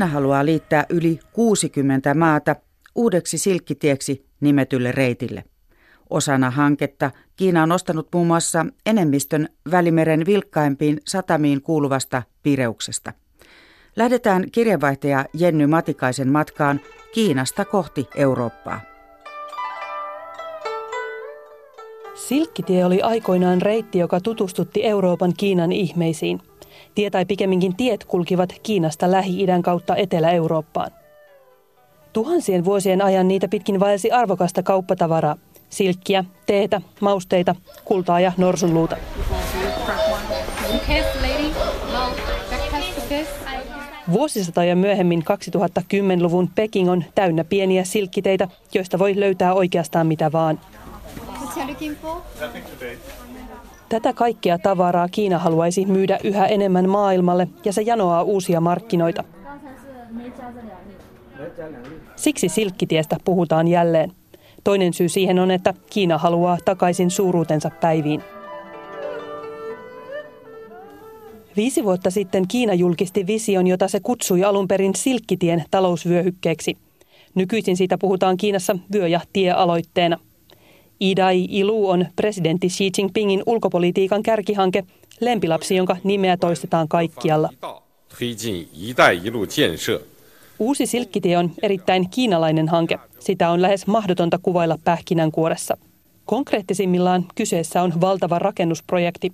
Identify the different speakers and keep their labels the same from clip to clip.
Speaker 1: Kiina haluaa liittää yli 60 maata uudeksi silkkitieksi nimetylle reitille. Osana hanketta Kiina on ostanut muun muassa enemmistön Välimeren vilkkaimpiin satamiin kuuluvasta Pireuksesta. Lähdetään kirjeenvaihtaja Jenny Matikaisen matkaan Kiinasta kohti Eurooppaa.
Speaker 2: Silkkitie oli aikoinaan reitti, joka tutustutti Euroopan Kiinan ihmeisiin. Tie tai pikemminkin tiet kulkivat Kiinasta Lähi-idän kautta Etelä-Eurooppaan. Tuhansien vuosien ajan niitä pitkin vaelsi arvokasta kauppatavaraa. Silkkiä, teetä, mausteita, kultaa ja norsunluuta. Vuosisatoja myöhemmin 2010-luvun Peking on täynnä pieniä silkkiteitä, joista voi löytää oikeastaan mitä vaan. Tätä kaikkea tavaraa Kiina haluaisi myydä yhä enemmän maailmalle ja se janoaa uusia markkinoita. Siksi silkkitiestä puhutaan jälleen. Toinen syy siihen on, että Kiina haluaa takaisin suuruutensa päiviin. Viisi vuotta sitten Kiina julkisti vision, jota se kutsui alun perin silkkitien talousvyöhykkeeksi. Nykyisin siitä puhutaan Kiinassa vyö- ja tiealoitteena. Idai Ilu on presidentti Xi Jinpingin ulkopolitiikan kärkihanke, lempilapsi, jonka nimeä toistetaan kaikkialla. Uusi silkkitie on erittäin kiinalainen hanke. Sitä on lähes mahdotonta kuvailla pähkinänkuoressa. Konkreettisimmillaan kyseessä on valtava rakennusprojekti.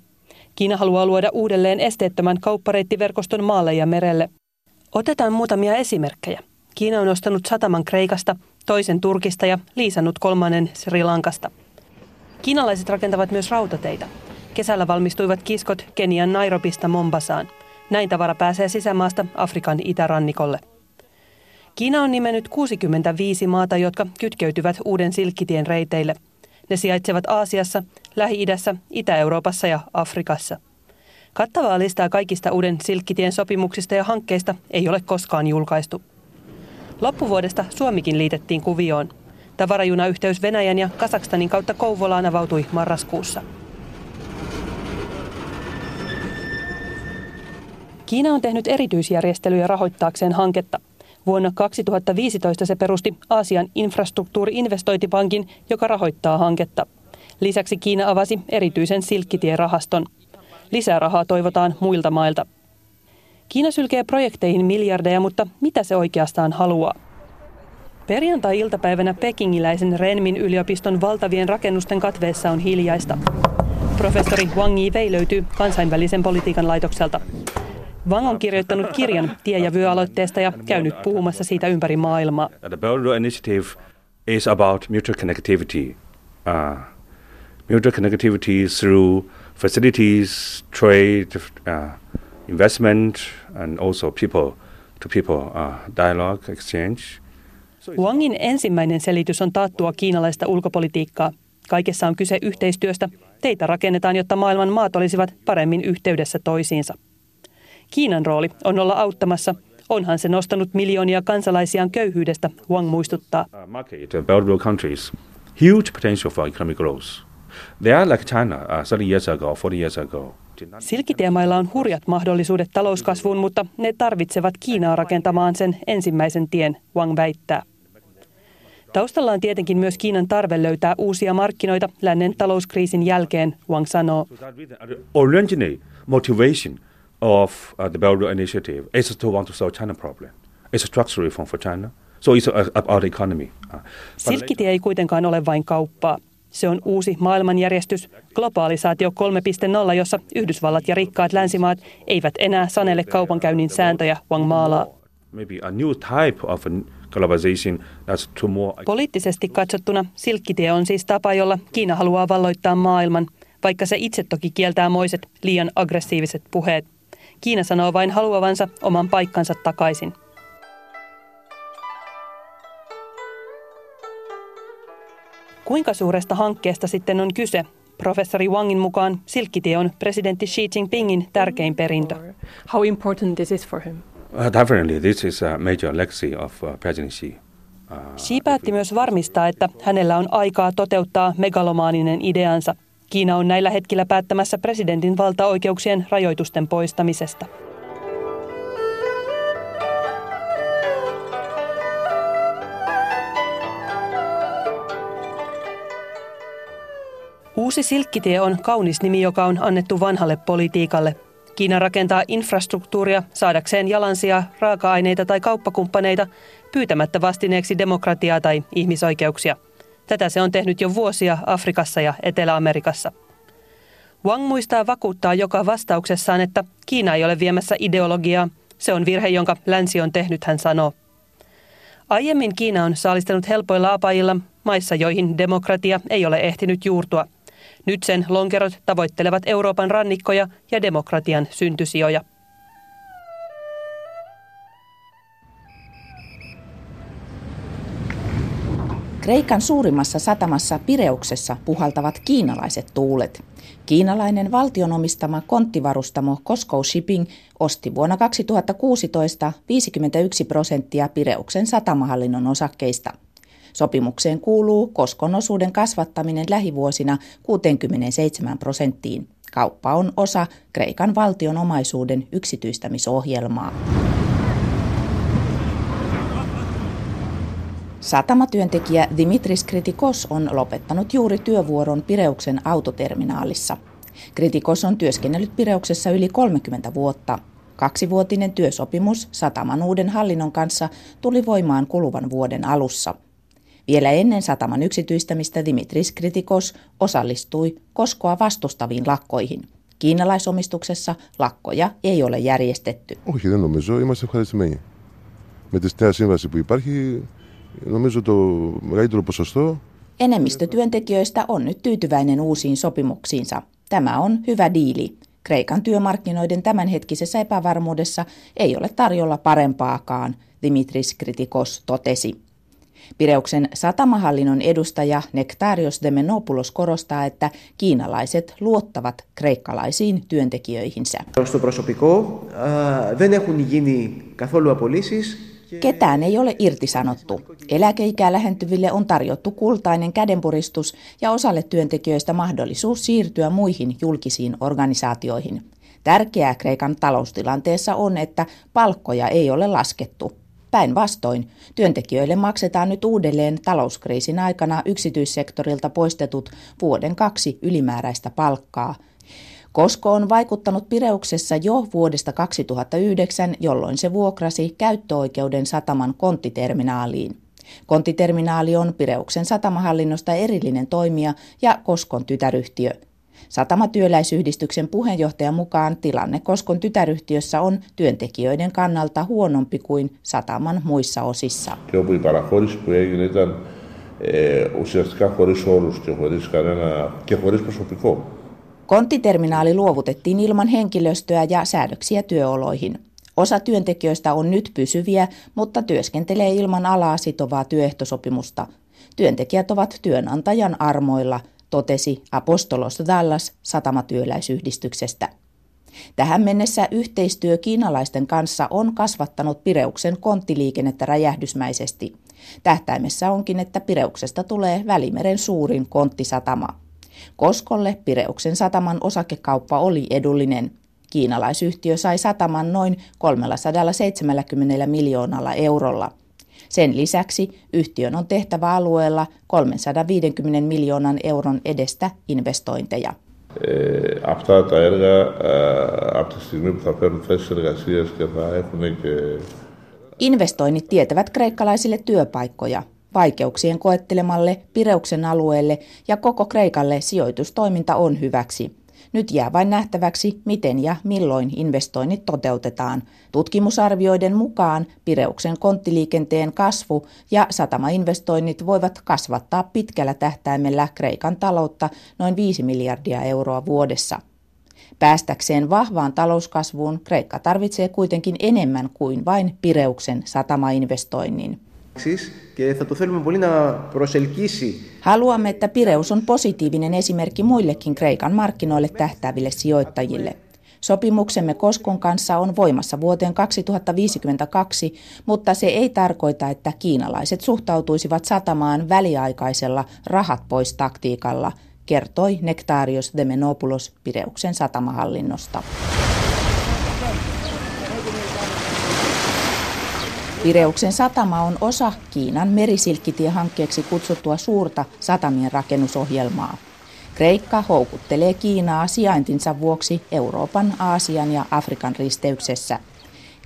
Speaker 2: Kiina haluaa luoda uudelleen esteettömän kauppareittiverkoston maalle ja merelle. Otetaan muutamia esimerkkejä. Kiina on ostanut sataman Kreikasta, toisen Turkista ja liisannut kolmannen Sri Lankasta. Kiinalaiset rakentavat myös rautateitä. Kesällä valmistuivat kiskot Kenian Nairobista Mombasaan. Näin tavara pääsee sisämaasta Afrikan itärannikolle. Kiina on nimennyt 65 maata, jotka kytkeytyvät uuden silkkitien reiteille. Ne sijaitsevat Aasiassa, Lähi-idässä, Itä-Euroopassa ja Afrikassa. Kattavaa listaa kaikista uuden silkkitien sopimuksista ja hankkeista ei ole koskaan julkaistu. Loppuvuodesta Suomikin liitettiin kuvioon. Tavarajunayhteys Venäjän ja Kasakstanin kautta Kouvolaan avautui marraskuussa. Kiina on tehnyt erityisjärjestelyjä rahoittaakseen hanketta. Vuonna 2015 se perusti Aasian infrastruktuuri-investointipankin, joka rahoittaa hanketta. Lisäksi Kiina avasi erityisen silkkitierahaston. Lisää rahaa toivotaan muilta mailta. Kiina sylkee projekteihin miljardeja, mutta mitä se oikeastaan haluaa? Perjantai-iltapäivänä pekingiläisen Renmin yliopiston valtavien rakennusten katveessa on hiljaista. Professori Wang Yivei löytyy kansainvälisen politiikan laitokselta. Wang on kirjoittanut kirjan tie- ja vyöaloitteesta ja käynyt puhumassa siitä ympäri maailmaa.
Speaker 3: The Belt Initiative is about mutual connectivity. Uh, mutual connectivity through facilities, trade, uh, investment and also people to people uh, dialogue, exchange.
Speaker 2: Wangin ensimmäinen selitys on taattua kiinalaista ulkopolitiikkaa. Kaikessa on kyse yhteistyöstä. Teitä rakennetaan, jotta maailman maat olisivat paremmin yhteydessä toisiinsa. Kiinan rooli on olla auttamassa. Onhan se nostanut miljoonia kansalaisiaan köyhyydestä, Wang muistuttaa.
Speaker 3: Uh, countries, huge potential for economic growth. They are like China uh, 30 years ago, 40 years ago.
Speaker 2: Silkitiemailla on hurjat mahdollisuudet talouskasvuun, mutta ne tarvitsevat Kiinaa rakentamaan sen ensimmäisen tien, Wang väittää. Taustalla on tietenkin myös Kiinan tarve löytää uusia markkinoita lännen talouskriisin jälkeen, Wang sanoo.
Speaker 3: motivation of uh, the Belt Road Initiative is to want to solve China problem. It's a structural reform for China. So it's about economy. Uh,
Speaker 2: Silkkitie ei kuitenkaan ole vain kauppaa. Se on uusi maailmanjärjestys, globalisaatio 3.0, jossa Yhdysvallat ja rikkaat länsimaat eivät enää sanele kaupankäynnin sääntöjä, Wang maalaa. Poliittisesti katsottuna silkkitie on siis tapa, jolla Kiina haluaa valloittaa maailman, vaikka se itse toki kieltää moiset liian aggressiiviset puheet. Kiina sanoo vain haluavansa oman paikkansa takaisin. Kuinka suuresta hankkeesta sitten on kyse? Professori Wangin mukaan silkkitie on presidentti Xi Jinpingin tärkein perintö.
Speaker 4: How important this is for him?
Speaker 3: Uh, definitely, this is a major legacy of uh, Xi.
Speaker 2: Uh, Xi päätti myös varmistaa, että hänellä on aikaa toteuttaa megalomaaninen ideansa. Kiina on näillä hetkillä päättämässä presidentin valtaoikeuksien rajoitusten poistamisesta. Uusi silkkitie on kaunis nimi, joka on annettu vanhalle politiikalle. Kiina rakentaa infrastruktuuria saadakseen jalansia, raaka-aineita tai kauppakumppaneita pyytämättä vastineeksi demokratiaa tai ihmisoikeuksia. Tätä se on tehnyt jo vuosia Afrikassa ja Etelä-Amerikassa. Wang muistaa vakuuttaa joka vastauksessaan, että Kiina ei ole viemässä ideologiaa. Se on virhe, jonka länsi on tehnyt, hän sanoo. Aiemmin Kiina on saalistanut helpoilla apajilla maissa, joihin demokratia ei ole ehtinyt juurtua. Nyt sen lonkerot tavoittelevat Euroopan rannikkoja ja demokratian syntysijoja.
Speaker 5: Kreikan suurimmassa satamassa Pireuksessa puhaltavat kiinalaiset tuulet. Kiinalainen valtionomistama konttivarustamo Costco Shipping osti vuonna 2016 51 prosenttia Pireuksen satamahallinnon osakkeista. Sopimukseen kuuluu Koskon osuuden kasvattaminen lähivuosina 67 prosenttiin. Kauppa on osa Kreikan valtion omaisuuden yksityistämisohjelmaa. Satamatyöntekijä Dimitris Kritikos on lopettanut juuri työvuoron Pireuksen autoterminaalissa. Kritikos on työskennellyt Pireuksessa yli 30 vuotta. Kaksivuotinen työsopimus sataman uuden hallinnon kanssa tuli voimaan kuluvan vuoden alussa. Vielä ennen sataman yksityistämistä Dimitris Kritikos osallistui Koskoa vastustaviin lakkoihin. Kiinalaisomistuksessa lakkoja ei ole järjestetty.
Speaker 6: Όχι, δεν νομίζω. Είμαστε ευχαριστημένοι. Με τη νέα σύμβαση που υπάρχει, νομίζω το μεγαλύτερο ποσοστό
Speaker 5: Enemmistö työntekijöistä on nyt tyytyväinen uusiin sopimuksiinsa. Tämä on hyvä diili. Kreikan työmarkkinoiden tämänhetkisessä epävarmuudessa ei ole tarjolla parempaakaan, Dimitris Kritikos totesi. Pireuksen satamahallinnon edustaja Nektarios Demenopoulos korostaa, että kiinalaiset luottavat kreikkalaisiin työntekijöihinsä. Ketään ei ole irtisanottu. Eläkeikää lähentyville on tarjottu kultainen kädenpuristus ja osalle työntekijöistä mahdollisuus siirtyä muihin julkisiin organisaatioihin. Tärkeää Kreikan taloustilanteessa on, että palkkoja ei ole laskettu. Päinvastoin, työntekijöille maksetaan nyt uudelleen talouskriisin aikana yksityissektorilta poistetut vuoden kaksi ylimääräistä palkkaa. Kosko on vaikuttanut Pireuksessa jo vuodesta 2009, jolloin se vuokrasi käyttöoikeuden sataman konttiterminaaliin. Konttiterminaali on Pireuksen satamahallinnosta erillinen toimija ja Koskon tytäryhtiö. Satamatyöläisyhdistyksen puheenjohtajan mukaan tilanne Koskon tytäryhtiössä on työntekijöiden kannalta huonompi kuin sataman muissa osissa.
Speaker 6: και όπου η παραχώρηση που έγινε ήταν ε, ουσιαστικά χωρίς όρους και χωρίς, κανένα, και χωρίς προσωπικό.
Speaker 5: Konttiterminaali luovutettiin ilman henkilöstöä ja säädöksiä työoloihin. Osa työntekijöistä on nyt pysyviä, mutta työskentelee ilman alaa sitovaa työehtosopimusta. Työntekijät ovat työnantajan armoilla, totesi Apostolos Dallas satamatyöläisyhdistyksestä. Tähän mennessä yhteistyö kiinalaisten kanssa on kasvattanut Pireuksen konttiliikennettä räjähdysmäisesti. Tähtäimessä onkin, että Pireuksesta tulee Välimeren suurin konttisatama. Koskolle Pireuksen sataman osakekauppa oli edullinen. Kiinalaisyhtiö sai sataman noin 370 miljoonalla eurolla. Sen lisäksi yhtiön on tehtävä alueella 350 miljoonan euron edestä investointeja.
Speaker 6: Ε, αυτά τα έργα ε, από τη στιγμή που θα φέρουν θέσεις εργασίας και θα έχουν και
Speaker 5: Investoinnit tietävät kreikkalaisille työpaikkoja. Vaikeuksien koettelemalle Pireuksen alueelle ja koko Kreikalle sijoitustoiminta on hyväksi. Nyt jää vain nähtäväksi, miten ja milloin investoinnit toteutetaan. Tutkimusarvioiden mukaan Pireuksen konttiliikenteen kasvu ja satamainvestoinnit voivat kasvattaa pitkällä tähtäimellä Kreikan taloutta noin 5 miljardia euroa vuodessa. Päästäkseen vahvaan talouskasvuun Kreikka tarvitsee kuitenkin enemmän kuin vain Pireuksen satamainvestoinnin
Speaker 7: και θα το θέλουμε πολύ να προσελκύσει
Speaker 5: Haluamme, että Pireus on positiivinen esimerkki muillekin Kreikan markkinoille tähtääville sijoittajille. Sopimuksemme Koskon kanssa on voimassa vuoteen 2052, mutta se ei tarkoita, että kiinalaiset suhtautuisivat satamaan väliaikaisella rahat pois taktiikalla, kertoi Nektarios Demenopoulos Pireuksen satamahallinnosta. Pireuksen satama on osa Kiinan merisilkkitie-hankkeeksi kutsuttua suurta satamien rakennusohjelmaa. Kreikka houkuttelee Kiinaa sijaintinsa vuoksi Euroopan, Aasian ja Afrikan risteyksessä.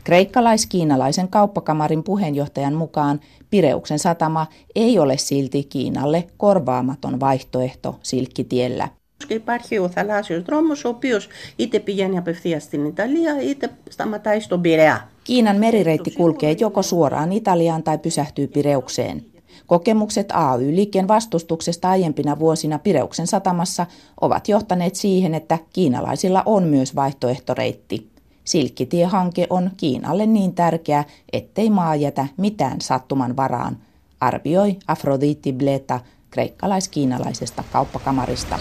Speaker 5: Kreikkalais-kiinalaisen kauppakamarin puheenjohtajan mukaan Pireuksen satama ei ole silti Kiinalle korvaamaton vaihtoehto silkkitiellä.
Speaker 8: Υπάρχει ο θαλάσσιος δρόμος, ο οποίος είτε πηγαίνει απευθείας στην Ιταλία, είτε σταματάει στον Πειραιά.
Speaker 5: Kiinan merireitti kulkee joko suoraan Italiaan tai pysähtyy Pireukseen. Kokemukset AY-liikkeen vastustuksesta aiempina vuosina Pireuksen satamassa ovat johtaneet siihen, että kiinalaisilla on myös vaihtoehtoreitti. Silkkitie-hanke on Kiinalle niin tärkeä, ettei maa jätä mitään sattuman varaan, arvioi Afroditi Bleta kreikkalais-kiinalaisesta kauppakamarista.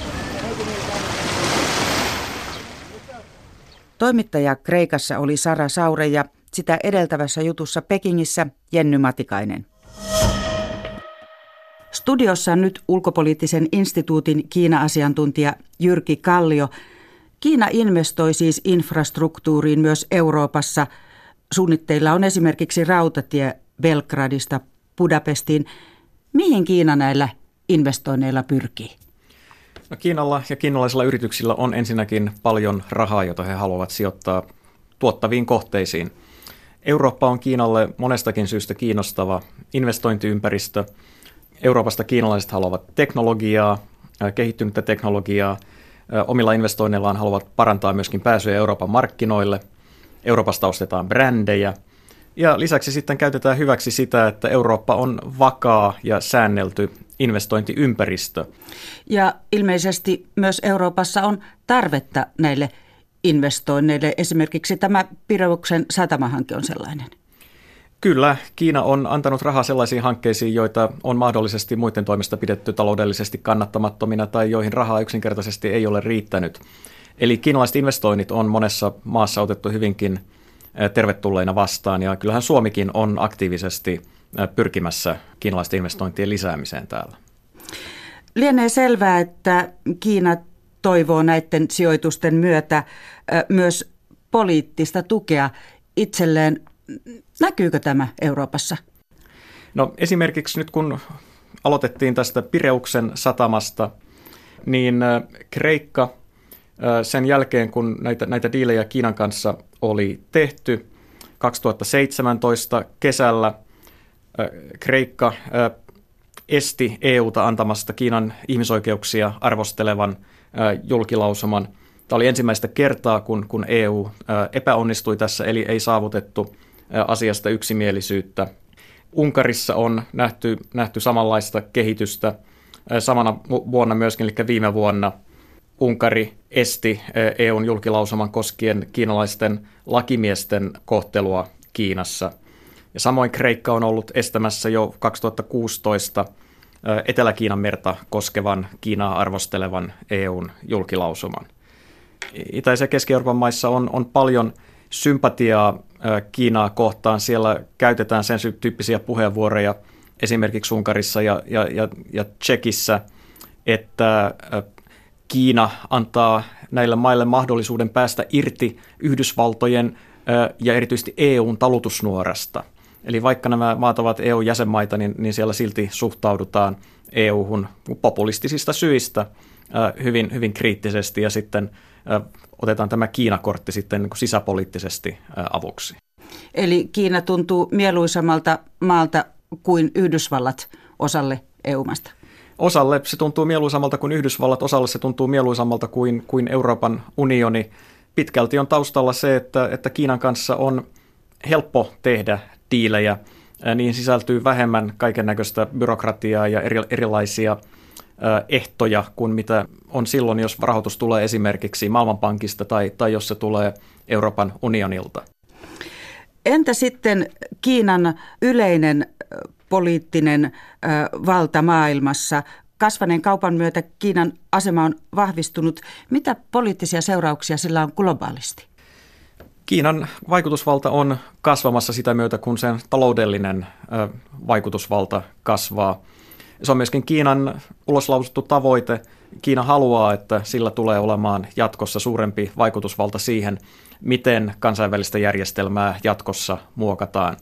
Speaker 1: Toimittaja Kreikassa oli Sara Saure ja sitä edeltävässä jutussa Pekingissä Jenny Matikainen. Studiossa nyt ulkopoliittisen instituutin Kiina-asiantuntija Jyrki Kallio. Kiina investoi siis infrastruktuuriin myös Euroopassa. Suunnitteilla on esimerkiksi rautatie Belgradista Budapestiin. Mihin Kiina näillä investoinneilla pyrkii?
Speaker 9: No Kiinalla ja kiinalaisilla yrityksillä on ensinnäkin paljon rahaa, jota he haluavat sijoittaa tuottaviin kohteisiin. Eurooppa on Kiinalle monestakin syystä kiinnostava investointiympäristö. Euroopasta kiinalaiset haluavat teknologiaa, kehittynyttä teknologiaa. Omilla investoinneillaan haluavat parantaa myöskin pääsyä Euroopan markkinoille. Euroopasta ostetaan brändejä. Ja lisäksi sitten käytetään hyväksi sitä, että Eurooppa on vakaa ja säännelty investointiympäristö.
Speaker 1: Ja ilmeisesti myös Euroopassa on tarvetta näille investoinneille. Esimerkiksi tämä Pireuksen satamahanke on sellainen.
Speaker 9: Kyllä, Kiina on antanut rahaa sellaisiin hankkeisiin, joita on mahdollisesti muiden toimesta pidetty taloudellisesti kannattamattomina tai joihin rahaa yksinkertaisesti ei ole riittänyt. Eli kiinalaiset investoinnit on monessa maassa otettu hyvinkin tervetulleina vastaan ja kyllähän Suomikin on aktiivisesti pyrkimässä kiinalaisten investointien lisäämiseen täällä.
Speaker 1: Lienee selvää, että Kiina toivoo näiden sijoitusten myötä myös poliittista tukea itselleen. Näkyykö tämä Euroopassa?
Speaker 9: No esimerkiksi nyt kun aloitettiin tästä Pireuksen satamasta, niin Kreikka sen jälkeen, kun näitä, näitä diilejä Kiinan kanssa oli tehty 2017 kesällä, Kreikka esti EUta antamasta Kiinan ihmisoikeuksia arvostelevan julkilausuman. Tämä oli ensimmäistä kertaa, kun, kun EU epäonnistui tässä, eli ei saavutettu asiasta yksimielisyyttä. Unkarissa on nähty, nähty samanlaista kehitystä samana vuonna myöskin, eli viime vuonna Unkari esti EUn julkilausuman koskien kiinalaisten lakimiesten kohtelua Kiinassa. Ja samoin Kreikka on ollut estämässä jo 2016 Etelä-Kiinan merta koskevan Kiinaa arvostelevan EUn julkilausuman. Itä- ja Keski-Euroopan maissa on, on paljon sympatiaa Kiinaa kohtaan. Siellä käytetään sen tyyppisiä puheenvuoroja esimerkiksi Unkarissa ja, ja, ja, ja Tsekissä, että Kiina antaa näille maille mahdollisuuden päästä irti Yhdysvaltojen ja erityisesti EUn talutusnuorasta – Eli vaikka nämä maat ovat EU-jäsenmaita, niin, niin siellä silti suhtaudutaan EU-hun populistisista syistä hyvin, hyvin kriittisesti ja sitten otetaan tämä Kiina-kortti sitten niin sisäpoliittisesti avuksi.
Speaker 1: Eli Kiina tuntuu mieluisammalta maalta kuin Yhdysvallat osalle EU-masta?
Speaker 9: Osalle se tuntuu mieluisammalta kuin Yhdysvallat, osalle se tuntuu mieluisammalta kuin, kuin Euroopan unioni. Pitkälti on taustalla se, että, että Kiinan kanssa on helppo tehdä diilejä, niin sisältyy vähemmän kaiken näköistä byrokratiaa ja eri, erilaisia ehtoja kuin mitä on silloin, jos rahoitus tulee esimerkiksi Maailmanpankista tai, tai jos se tulee Euroopan unionilta.
Speaker 1: Entä sitten Kiinan yleinen poliittinen valta maailmassa? Kasvaneen kaupan myötä Kiinan asema on vahvistunut. Mitä poliittisia seurauksia sillä on globaalisti?
Speaker 9: Kiinan vaikutusvalta on kasvamassa sitä myötä, kun sen taloudellinen vaikutusvalta kasvaa. Se on myöskin Kiinan uloslausuttu tavoite. Kiina haluaa, että sillä tulee olemaan jatkossa suurempi vaikutusvalta siihen, miten kansainvälistä järjestelmää jatkossa muokataan.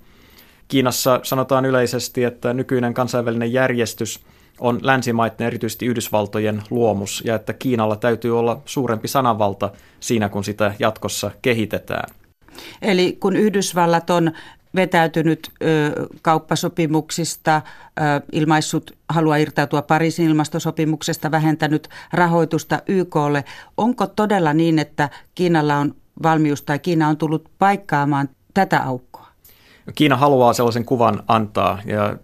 Speaker 9: Kiinassa sanotaan yleisesti, että nykyinen kansainvälinen järjestys on länsimaiden, erityisesti Yhdysvaltojen luomus, ja että Kiinalla täytyy olla suurempi sananvalta siinä, kun sitä jatkossa kehitetään.
Speaker 1: Eli kun Yhdysvallat on vetäytynyt ö, kauppasopimuksista, ö, ilmaissut halua irtautua Pariisin ilmastosopimuksesta, vähentänyt rahoitusta YKlle. Onko todella niin, että Kiinalla on valmius tai Kiina on tullut paikkaamaan tätä aukkoa?
Speaker 9: Kiina haluaa sellaisen kuvan antaa ja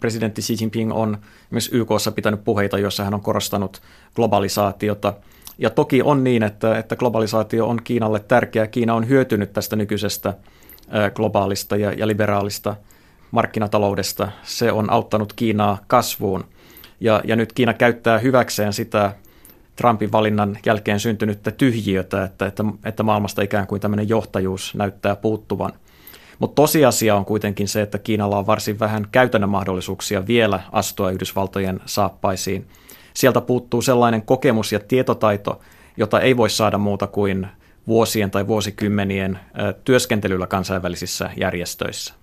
Speaker 9: presidentti Xi Jinping on myös YKssa pitänyt puheita, joissa hän on korostanut globalisaatiota. Ja toki on niin, että, että globalisaatio on Kiinalle tärkeä. Kiina on hyötynyt tästä nykyisestä globaalista ja, ja liberaalista markkinataloudesta. Se on auttanut Kiinaa kasvuun. Ja, ja nyt Kiina käyttää hyväkseen sitä Trumpin valinnan jälkeen syntynyttä tyhjiötä, että, että, että maailmasta ikään kuin tämmöinen johtajuus näyttää puuttuvan. Mutta tosiasia on kuitenkin se, että Kiinalla on varsin vähän käytännön mahdollisuuksia vielä astua Yhdysvaltojen saappaisiin. Sieltä puuttuu sellainen kokemus ja tietotaito, jota ei voi saada muuta kuin vuosien tai vuosikymmenien työskentelyllä kansainvälisissä järjestöissä.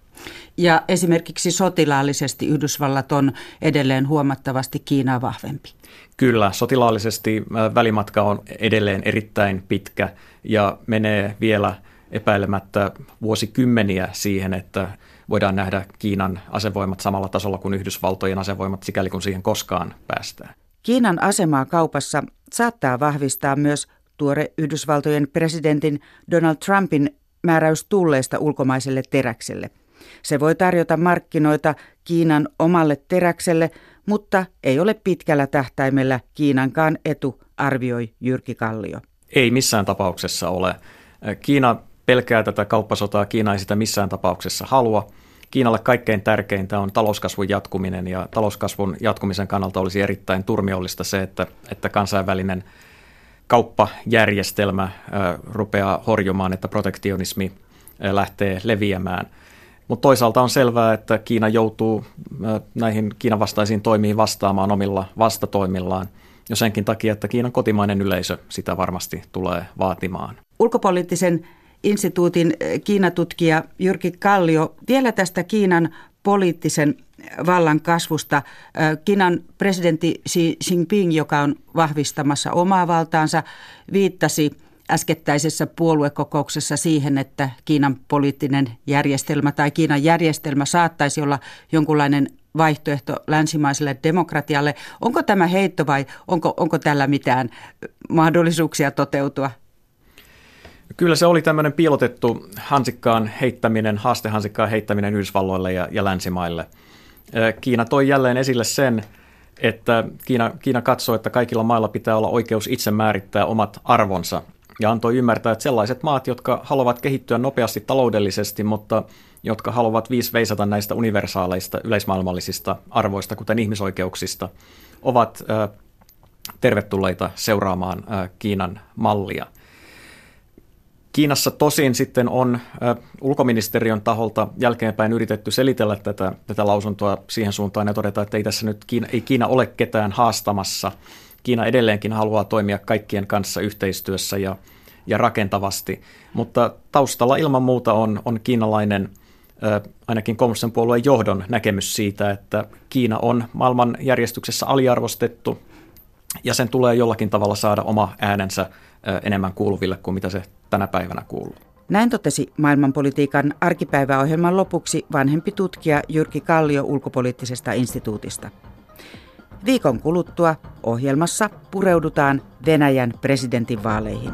Speaker 1: Ja esimerkiksi sotilaallisesti Yhdysvallat on edelleen huomattavasti Kiinaa vahvempi.
Speaker 9: Kyllä, sotilaallisesti välimatka on edelleen erittäin pitkä ja menee vielä epäilemättä vuosikymmeniä siihen, että voidaan nähdä Kiinan asevoimat samalla tasolla kuin Yhdysvaltojen asevoimat, sikäli kun siihen koskaan päästään.
Speaker 1: Kiinan asemaa kaupassa saattaa vahvistaa myös tuore Yhdysvaltojen presidentin Donald Trumpin määräys tulleista ulkomaiselle teräkselle. Se voi tarjota markkinoita Kiinan omalle teräkselle, mutta ei ole pitkällä tähtäimellä Kiinankaan etu, arvioi Jyrki Kallio.
Speaker 9: Ei missään tapauksessa ole. Kiina pelkää tätä kauppasotaa, Kiina ei sitä missään tapauksessa halua. Kiinalle kaikkein tärkeintä on talouskasvun jatkuminen ja talouskasvun jatkumisen kannalta olisi erittäin turmiollista se, että, että kansainvälinen kauppajärjestelmä rupeaa horjumaan, että protektionismi lähtee leviämään. Mutta toisaalta on selvää, että Kiina joutuu näihin Kiinan vastaisiin toimiin vastaamaan omilla vastatoimillaan jo senkin takia, että Kiinan kotimainen yleisö sitä varmasti tulee vaatimaan.
Speaker 1: Ulkopoliittisen instituutin Kiinatutkija Jyrki Kallio, vielä tästä Kiinan poliittisen vallan kasvusta. Kiinan presidentti Xi Jinping, joka on vahvistamassa omaa valtaansa, viittasi äskettäisessä puoluekokouksessa siihen, että Kiinan poliittinen järjestelmä tai Kiinan järjestelmä saattaisi olla jonkunlainen vaihtoehto länsimaiselle demokratialle. Onko tämä heitto vai onko, onko tällä mitään mahdollisuuksia toteutua?
Speaker 9: Kyllä se oli tämmöinen piilotettu hansikkaan heittäminen, haastehansikkaan heittäminen Yhdysvalloille ja, ja länsimaille. Kiina toi jälleen esille sen, että Kiina, Kiina katsoo, että kaikilla mailla pitää olla oikeus itse määrittää omat arvonsa ja antoi ymmärtää, että sellaiset maat, jotka haluavat kehittyä nopeasti taloudellisesti, mutta jotka haluavat viisveisata näistä universaaleista yleismaailmallisista arvoista, kuten ihmisoikeuksista, ovat tervetulleita seuraamaan Kiinan mallia – Kiinassa tosin sitten on ulkoministeriön taholta jälkeenpäin yritetty selitellä tätä, tätä lausuntoa siihen suuntaan ja todeta, että ei tässä nyt Kiina, ei Kiina ole ketään haastamassa. Kiina edelleenkin haluaa toimia kaikkien kanssa yhteistyössä ja, ja rakentavasti, mutta taustalla ilman muuta on, on kiinalainen ainakin kommunistisen puolueen johdon näkemys siitä, että Kiina on maailmanjärjestyksessä aliarvostettu ja sen tulee jollakin tavalla saada oma äänensä enemmän kuuluville kuin mitä se tänä päivänä kuuluu.
Speaker 1: Näin totesi maailmanpolitiikan arkipäiväohjelman lopuksi vanhempi tutkija Jyrki Kallio ulkopoliittisesta instituutista. Viikon kuluttua ohjelmassa pureudutaan Venäjän presidentinvaaleihin.